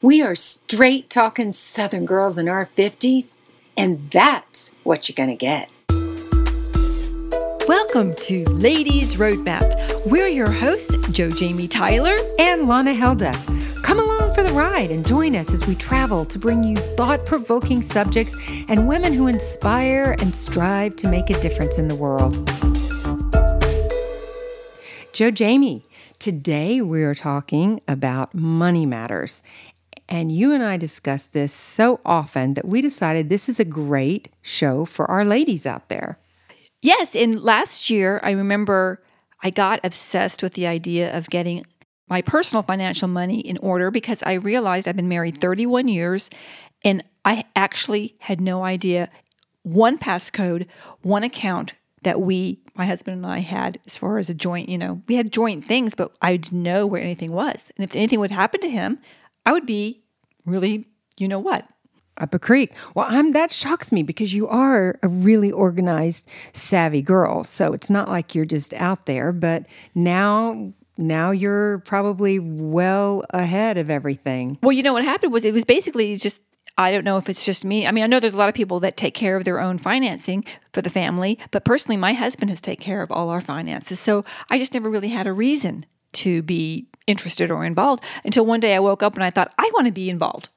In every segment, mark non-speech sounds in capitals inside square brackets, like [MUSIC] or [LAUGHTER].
We are straight talking Southern girls in our 50s, and that's what you're going to get. Welcome to Ladies Roadmap. We're your hosts, Joe Jamie Tyler and Lana Helda. Come along for the ride and join us as we travel to bring you thought provoking subjects and women who inspire and strive to make a difference in the world. Joe Jamie, today we are talking about money matters. And you and I discuss this so often that we decided this is a great show for our ladies out there. Yes. And last year, I remember I got obsessed with the idea of getting my personal financial money in order because I realized I've been married 31 years and I actually had no idea one passcode, one account that we, my husband and I, had as far as a joint, you know, we had joint things, but I didn't know where anything was. And if anything would happen to him, I would be really, you know what? Up a creek. Well, I'm that shocks me because you are a really organized, savvy girl. So it's not like you're just out there, but now now you're probably well ahead of everything. Well, you know what happened was it was basically just I don't know if it's just me. I mean, I know there's a lot of people that take care of their own financing for the family, but personally, my husband has taken care of all our finances. So I just never really had a reason to be interested or involved until one day I woke up and I thought, I want to be involved.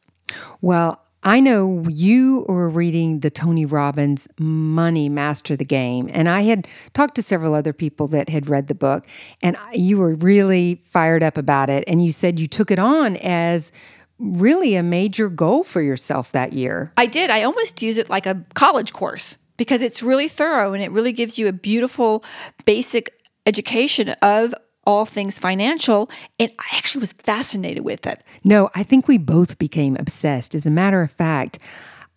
Well, I know you were reading the Tony Robbins Money Master the Game, and I had talked to several other people that had read the book, and you were really fired up about it. And you said you took it on as really a major goal for yourself that year. I did. I almost use it like a college course because it's really thorough and it really gives you a beautiful basic education of all things financial. And I actually was fascinated with it. No, I think we both became obsessed. As a matter of fact,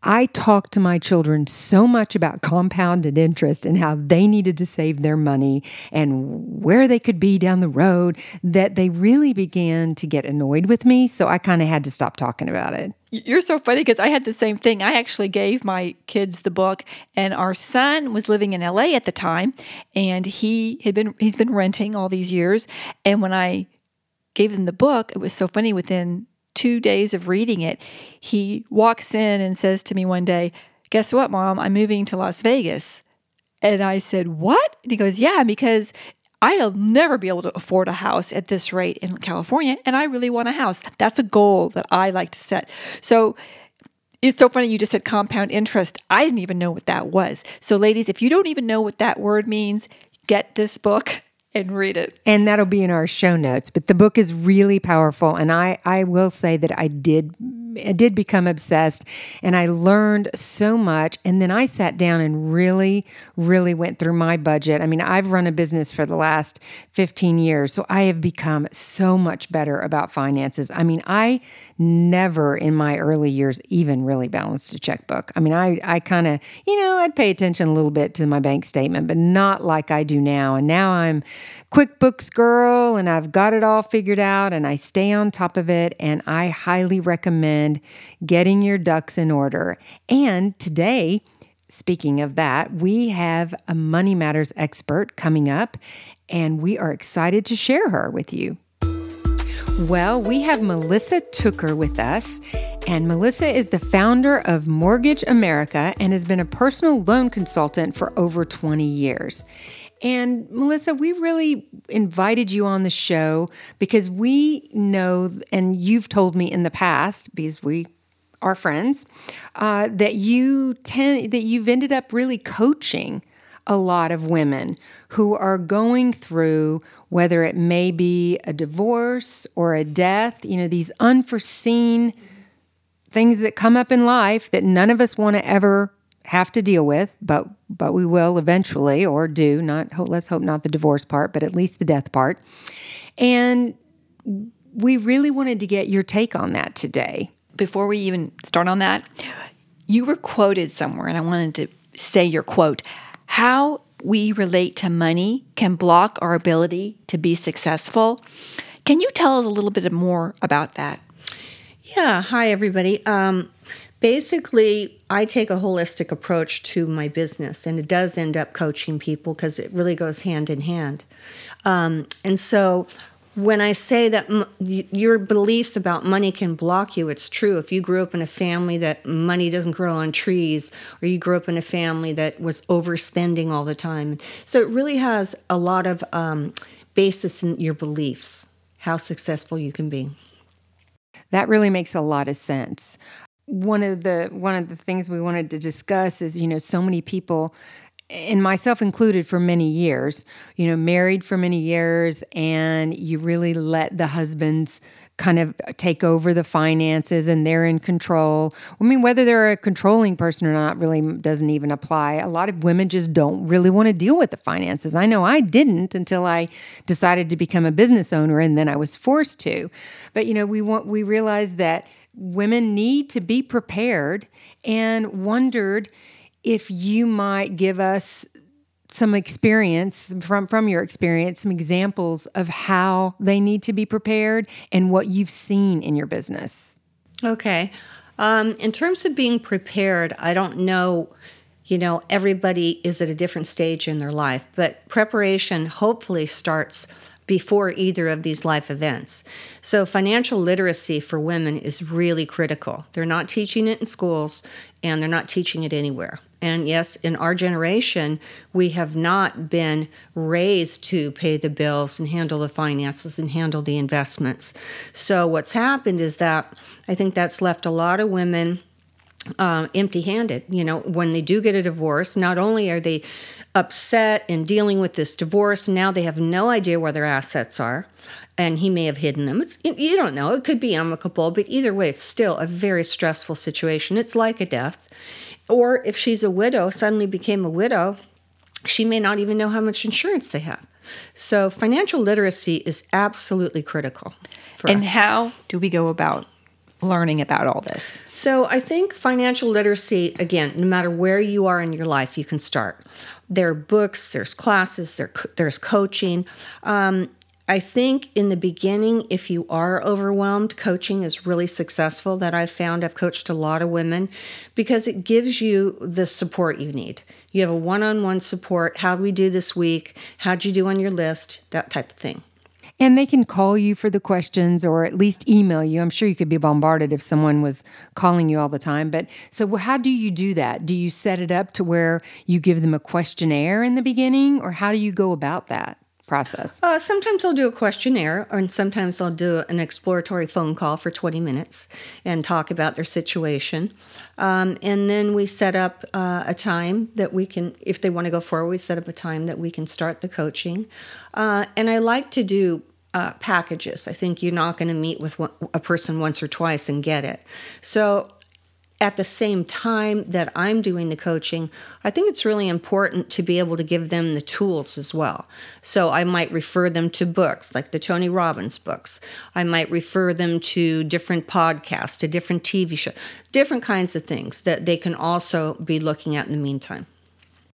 I talked to my children so much about compounded interest and how they needed to save their money and where they could be down the road that they really began to get annoyed with me. So I kind of had to stop talking about it. You're so funny because I had the same thing. I actually gave my kids the book, and our son was living in LA at the time, and he had been he's been renting all these years. And when I gave him the book, it was so funny. Within two days of reading it, he walks in and says to me one day, Guess what, mom? I'm moving to Las Vegas. And I said, What? And he goes, Yeah, because I'll never be able to afford a house at this rate in California, and I really want a house. That's a goal that I like to set. So it's so funny you just said compound interest. I didn't even know what that was. So, ladies, if you don't even know what that word means, get this book and read it. And that'll be in our show notes. But the book is really powerful. And I, I will say that I did did become obsessed and I learned so much. And then I sat down and really, really went through my budget. I mean, I've run a business for the last 15 years, so I have become so much better about finances. I mean, I never in my early years even really balanced a checkbook. I mean, I, I kind of, you know, I'd pay attention a little bit to my bank statement, but not like I do now. And now I'm QuickBooks girl and I've got it all figured out and I stay on top of it. And I highly recommend getting your ducks in order. And today, Speaking of that, we have a Money Matters expert coming up, and we are excited to share her with you. Well, we have Melissa Tooker with us, and Melissa is the founder of Mortgage America and has been a personal loan consultant for over 20 years. And Melissa, we really invited you on the show because we know, and you've told me in the past, because we are friends, uh, that you tend that you've ended up really coaching a lot of women who are going through whether it may be a divorce or a death, you know, these unforeseen things that come up in life that none of us want to ever have to deal with, but but we will eventually or do, not let's hope not the divorce part, but at least the death part. And we really wanted to get your take on that today. Before we even start on that, you were quoted somewhere and I wanted to say your quote. How we relate to money can block our ability to be successful. Can you tell us a little bit more about that? Yeah. Hi, everybody. Um, basically, I take a holistic approach to my business, and it does end up coaching people because it really goes hand in hand. Um, and so, when I say that m- your beliefs about money can block you, it's true. If you grew up in a family that money doesn't grow on trees, or you grew up in a family that was overspending all the time. So it really has a lot of um, basis in your beliefs, how successful you can be. That really makes a lot of sense. One of the one of the things we wanted to discuss is, you know, so many people and myself included for many years, you know, married for many years, and you really let the husbands kind of take over the finances and they're in control. I mean, whether they're a controlling person or not really doesn't even apply. A lot of women just don't really want to deal with the finances. I know I didn't until I decided to become a business owner and then I was forced to. But you know, we want we realized that women need to be prepared and wondered if you might give us some experience from from your experience some examples of how they need to be prepared and what you've seen in your business. Okay. Um, in terms of being prepared i don't know you know everybody is at a different stage in their life but preparation hopefully starts before either of these life events. So, financial literacy for women is really critical. They're not teaching it in schools and they're not teaching it anywhere. And yes, in our generation, we have not been raised to pay the bills and handle the finances and handle the investments. So, what's happened is that I think that's left a lot of women uh, empty handed. You know, when they do get a divorce, not only are they upset and dealing with this divorce, now they have no idea where their assets are. And he may have hidden them. It's, you don't know. It could be amicable, but either way, it's still a very stressful situation. It's like a death. Or if she's a widow, suddenly became a widow, she may not even know how much insurance they have. So financial literacy is absolutely critical. and us. how do we go about learning about all this? So I think financial literacy, again, no matter where you are in your life, you can start. There are books, there's classes, there, there's coaching. Um, I think in the beginning, if you are overwhelmed, coaching is really successful. That I've found. I've coached a lot of women because it gives you the support you need. You have a one on one support. How do we do this week? How'd you do on your list? That type of thing. And they can call you for the questions or at least email you. I'm sure you could be bombarded if someone was calling you all the time. But so, how do you do that? Do you set it up to where you give them a questionnaire in the beginning, or how do you go about that? Process? Uh, sometimes I'll do a questionnaire, and sometimes I'll do an exploratory phone call for 20 minutes and talk about their situation. Um, and then we set up uh, a time that we can, if they want to go forward, we set up a time that we can start the coaching. Uh, and I like to do uh, packages. I think you're not going to meet with one, a person once or twice and get it. So at the same time that I'm doing the coaching, I think it's really important to be able to give them the tools as well. So I might refer them to books like the Tony Robbins books. I might refer them to different podcasts, to different TV shows, different kinds of things that they can also be looking at in the meantime.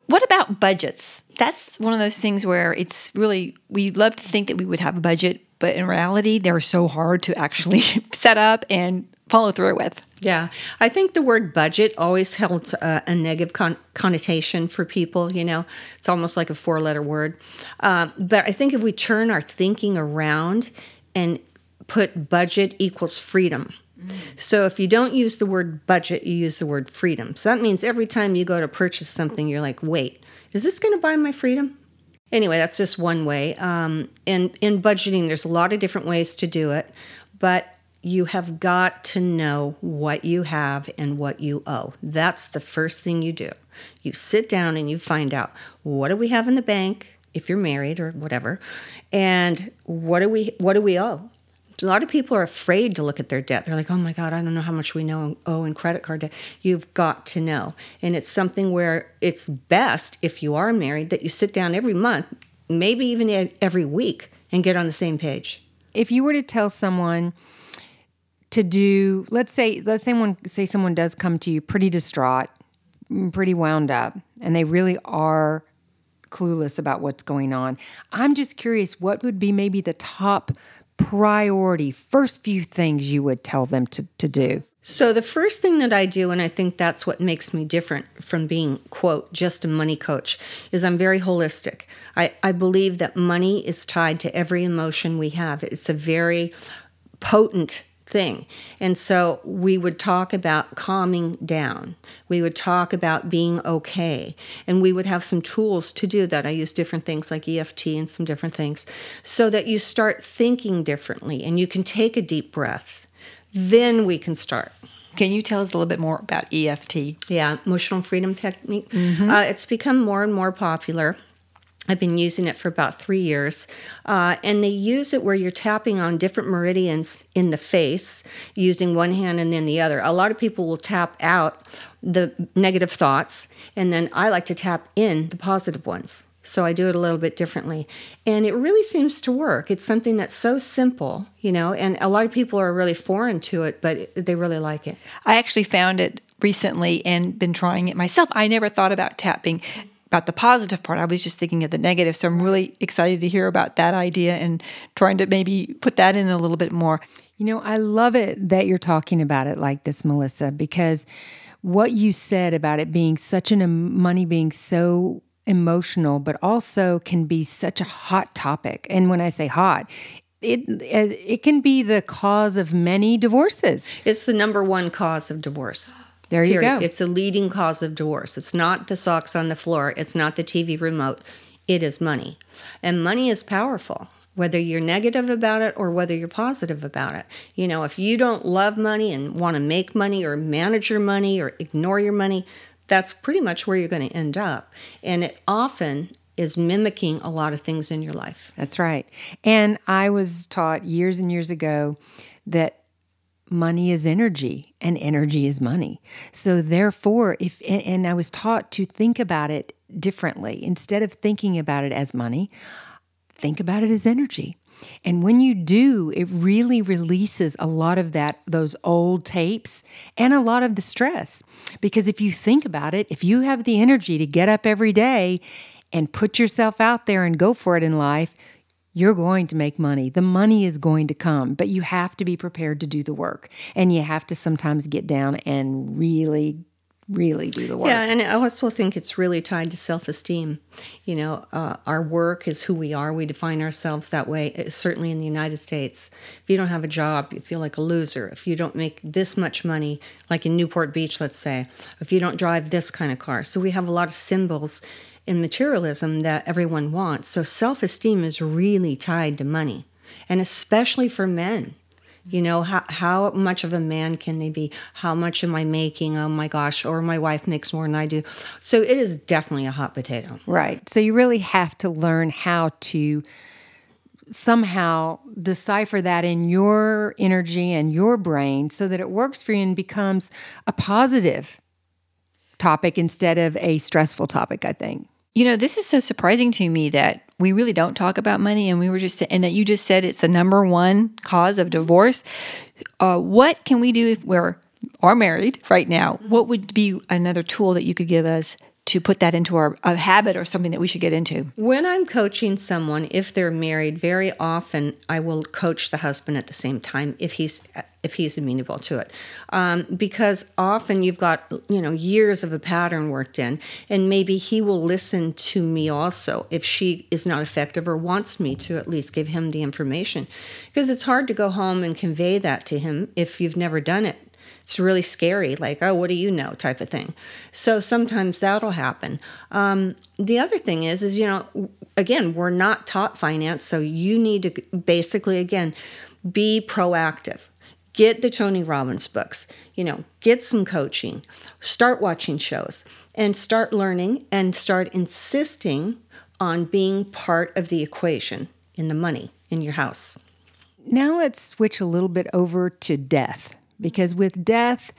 What about budgets? That's one of those things where it's really, we love to think that we would have a budget, but in reality, they're so hard to actually [LAUGHS] set up and follow through with. Yeah, I think the word budget always held a, a negative con- connotation for people. You know, it's almost like a four letter word. Uh, but I think if we turn our thinking around and put budget equals freedom. Mm. So if you don't use the word budget, you use the word freedom. So that means every time you go to purchase something, you're like, wait, is this going to buy my freedom? Anyway, that's just one way. Um, and in budgeting, there's a lot of different ways to do it. But you have got to know what you have and what you owe. That's the first thing you do. You sit down and you find out what do we have in the bank if you're married or whatever, and what do we what do we owe? A lot of people are afraid to look at their debt. They're like, "Oh my God, I don't know how much we know owe in credit card debt." You've got to know, and it's something where it's best if you are married that you sit down every month, maybe even every week, and get on the same page. If you were to tell someone to do let's say let's say one say someone does come to you pretty distraught mm, pretty wound up and they really are clueless about what's going on i'm just curious what would be maybe the top priority, first few things you would tell them to, to do? So, the first thing that I do, and I think that's what makes me different from being, quote, just a money coach, is I'm very holistic. I, I believe that money is tied to every emotion we have. It's a very potent thing. And so we would talk about calming down. We would talk about being okay. And we would have some tools to do that. I use different things like EFT and some different things so that you start thinking differently and you can take a deep breath then we can start. Can you tell us a little bit more about EFT? Yeah, emotional freedom technique. Mm-hmm. Uh, it's become more and more popular. I've been using it for about three years. Uh, and they use it where you're tapping on different meridians in the face using one hand and then the other. A lot of people will tap out the negative thoughts, and then I like to tap in the positive ones. So I do it a little bit differently. And it really seems to work. It's something that's so simple, you know, and a lot of people are really foreign to it, but they really like it. I actually found it recently and been trying it myself. I never thought about tapping about the positive part. I was just thinking of the negative. So I'm really excited to hear about that idea and trying to maybe put that in a little bit more. You know, I love it that you're talking about it like this, Melissa, because what you said about it being such an money being so emotional, but also can be such a hot topic. And when I say hot, it it can be the cause of many divorces. It's the number one cause of divorce. There you Period. go. It's a leading cause of divorce. It's not the socks on the floor. It's not the TV remote. It is money. And money is powerful, whether you're negative about it or whether you're positive about it. You know, if you don't love money and want to make money or manage your money or ignore your money, that's pretty much where you're going to end up. And it often is mimicking a lot of things in your life. That's right. And I was taught years and years ago that money is energy and energy is money. So therefore, if and, I was taught to think about it differently. Instead of thinking about it as money, think about it as energy. And when you do, it really releases a lot of that, those old tapes and a lot of the stress. Because if you think about it, if you have the energy to get up every day and put yourself out there and go for it in life, you're going to make money. The money is going to come, but you have to be prepared to do the work. And you have to sometimes get down and really really do the work. Yeah, and I also think it's really tied to self esteem. You know, uh, our work is who we are. We define ourselves that way, uh, certainly in the United States. If you don't have a job, you feel like a loser. If you don't make this much money, like in Newport Beach, let's say, if you don't drive this kind of car. So we have a lot of symbols in materialism that everyone wants. So self esteem is really tied to money, and especially for men you know, how, how much of a man can they be? How much am I making? Oh my gosh, or my wife makes more than I do. So it is definitely a hot potato. Right. So you really have to learn how to somehow decipher that in your energy and your brain so that it works for you and becomes a positive topic instead of a stressful topic, I think. You know, this is so surprising to me that we really don't talk about money and we were just and that you just said it's the number one cause of divorce. Uh, what can we do if we're are married right now? What would be another tool that you could give us to put that into our a habit or something that we should get into? When I'm coaching someone, if they're married, very often I will coach the husband at the same time if he's if he's amenable to it, um, because often you've got you know years of a pattern worked in, and maybe he will listen to me also if she is not effective or wants me to at least give him the information, because it's hard to go home and convey that to him if you've never done it it's really scary, like, oh, what do you know, type of thing. So sometimes that'll happen. Um, the other thing is, is, you know, again, we're not taught finance, so you need to basically, again, be proactive. Get the Tony Robbins books, you know, get some coaching, start watching shows, and start learning and start insisting on being part of the equation in the money in your house. Now let's switch a little bit over to death because with death,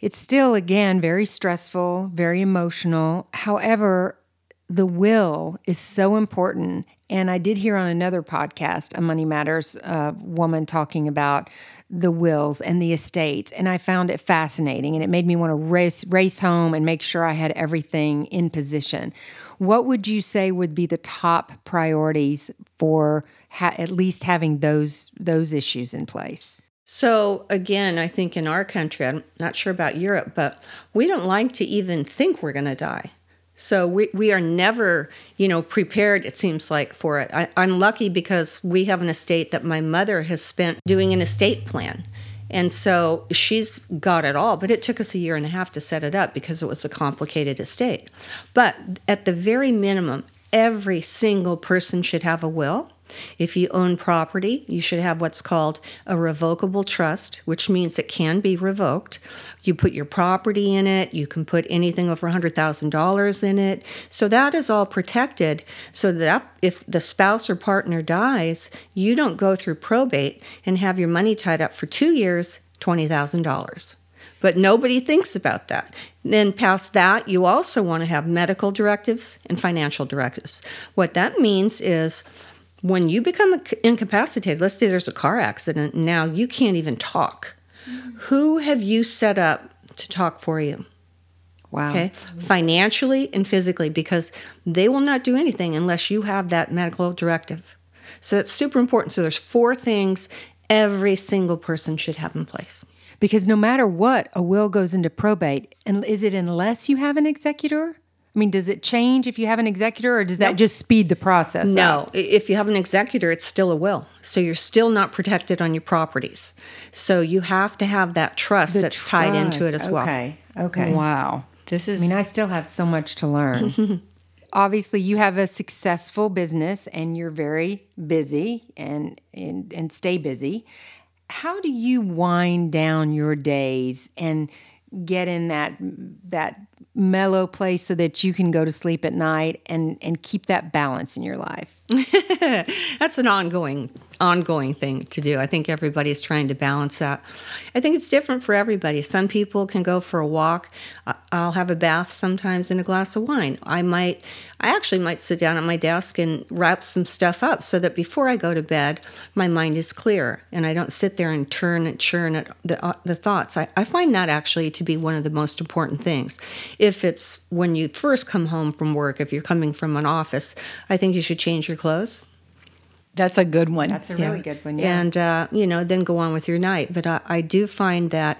it's still, again, very stressful, very emotional. However, the will is so important. And I did hear on another podcast, a Money Matters uh, woman talking about the wills and the estates. And I found it fascinating and it made me want to race, race home and make sure I had everything in position. What would you say would be the top priorities for ha- at least having those, those issues in place? So, again, I think in our country, I'm not sure about Europe, but we don't like to even think we're going to die. So we, we are never, you know, prepared, it seems like, for it. I, I'm lucky because we have an estate that my mother has spent doing an estate plan. And so she's got it all, but it took us a year and a half to set it up because it was a complicated estate. But at the very minimum, every single person should have a will if you own property, you should have what's called a revocable trust, which means it can be revoked. You put your property in it, you can put anything over $100,000 in it. So that is all protected so that if the spouse or partner dies, you don't go through probate and have your money tied up for two years, $20,000. But nobody thinks about that. Then, past that, you also want to have medical directives and financial directives. What that means is when you become incapacitated, let's say there's a car accident, now you can't even talk. Mm-hmm. Who have you set up to talk for you? Wow. Okay. Financially and physically, because they will not do anything unless you have that medical directive. So that's super important. So there's four things every single person should have in place. Because no matter what, a will goes into probate. And is it unless you have an executor? I mean, does it change if you have an executor or does that just speed the process? No, up? if you have an executor, it's still a will. So you're still not protected on your properties. So you have to have that trust the that's trust. tied into it as well. Okay. Okay. Wow. This is I mean, I still have so much to learn. [LAUGHS] Obviously, you have a successful business and you're very busy and, and and stay busy. How do you wind down your days and get in that that mellow place so that you can go to sleep at night and and keep that balance in your life. [LAUGHS] That's an ongoing ongoing thing to do. I think everybody's trying to balance that. I think it's different for everybody. Some people can go for a walk. I'll have a bath sometimes and a glass of wine. I might, I actually might sit down at my desk and wrap some stuff up so that before I go to bed, my mind is clear and I don't sit there and turn and churn at the, uh, the thoughts. I, I find that actually to be one of the most important things. If it's when you first come home from work, if you're coming from an office, I think you should change your clothes that's a good one. That's a really good one. Yeah. And, uh, you know, then go on with your night. But I, I do find that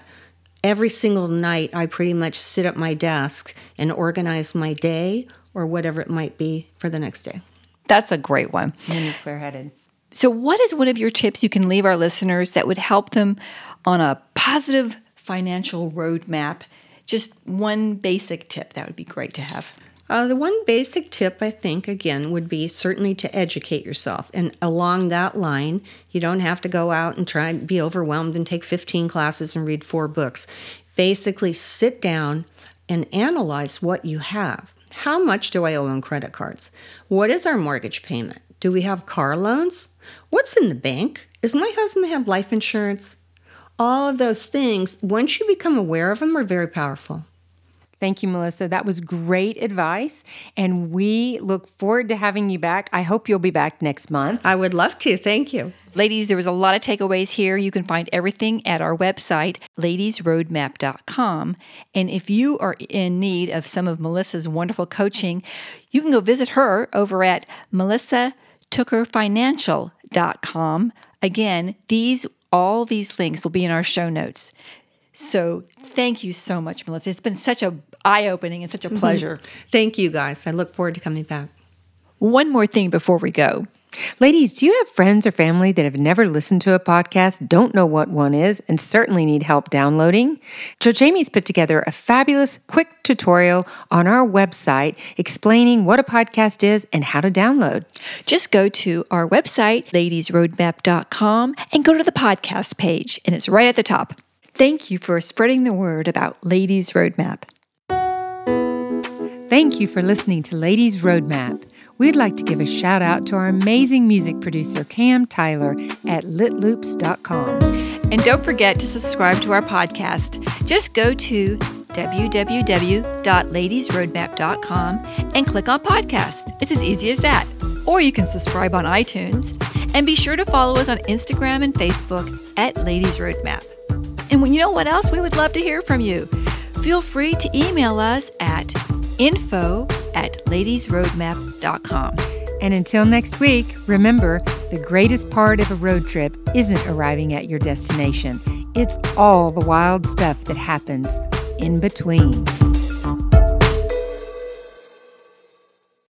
every single night I pretty much sit at my desk and organize my day or whatever it might be for the next day. That's a great one. And you're clear headed. So, what is one of your tips you can leave our listeners that would help them on a positive financial roadmap? Just one basic tip that would be great to have. Uh, the one basic tip, I think, again, would be certainly to educate yourself. And along that line, you don't have to go out and try and be overwhelmed and take 15 classes and read four books. Basically, sit down and analyze what you have. How much do I owe on credit cards? What is our mortgage payment? Do we have car loans? What's in the bank? Does my husband have life insurance? All of those things, once you become aware of them, are very powerful. Thank you, Melissa. That was great advice. And we look forward to having you back. I hope you'll be back next month. I would love to. Thank you. Ladies, there was a lot of takeaways here. You can find everything at our website, ladiesroadmap.com. And if you are in need of some of Melissa's wonderful coaching, you can go visit her over at melissatuckerfinancial.com. Again, these all these links will be in our show notes. So thank you so much, Melissa. It's been such a eye opening and such a [LAUGHS] pleasure. Mm-hmm. Thank you, guys. I look forward to coming back. One more thing before we go. Ladies, do you have friends or family that have never listened to a podcast, don't know what one is, and certainly need help downloading? So, Jamie's put together a fabulous quick tutorial on our website explaining what a podcast is and how to download. Just go to our website, ladiesroadmap.com, and go to the podcast page, and it's right at the top. Thank you for spreading the word about Ladies Roadmap. Thank you for listening to Ladies Roadmap. We'd like to give a shout out to our amazing music producer, Cam Tyler at litloops.com. And don't forget to subscribe to our podcast. Just go to www.ladiesroadmap.com and click on podcast. It's as easy as that. Or you can subscribe on iTunes and be sure to follow us on Instagram and Facebook at Ladies Roadmap. And you know what else? We would love to hear from you. Feel free to email us at info at ladiesroadmap.com. And until next week, remember the greatest part of a road trip isn't arriving at your destination, it's all the wild stuff that happens in between.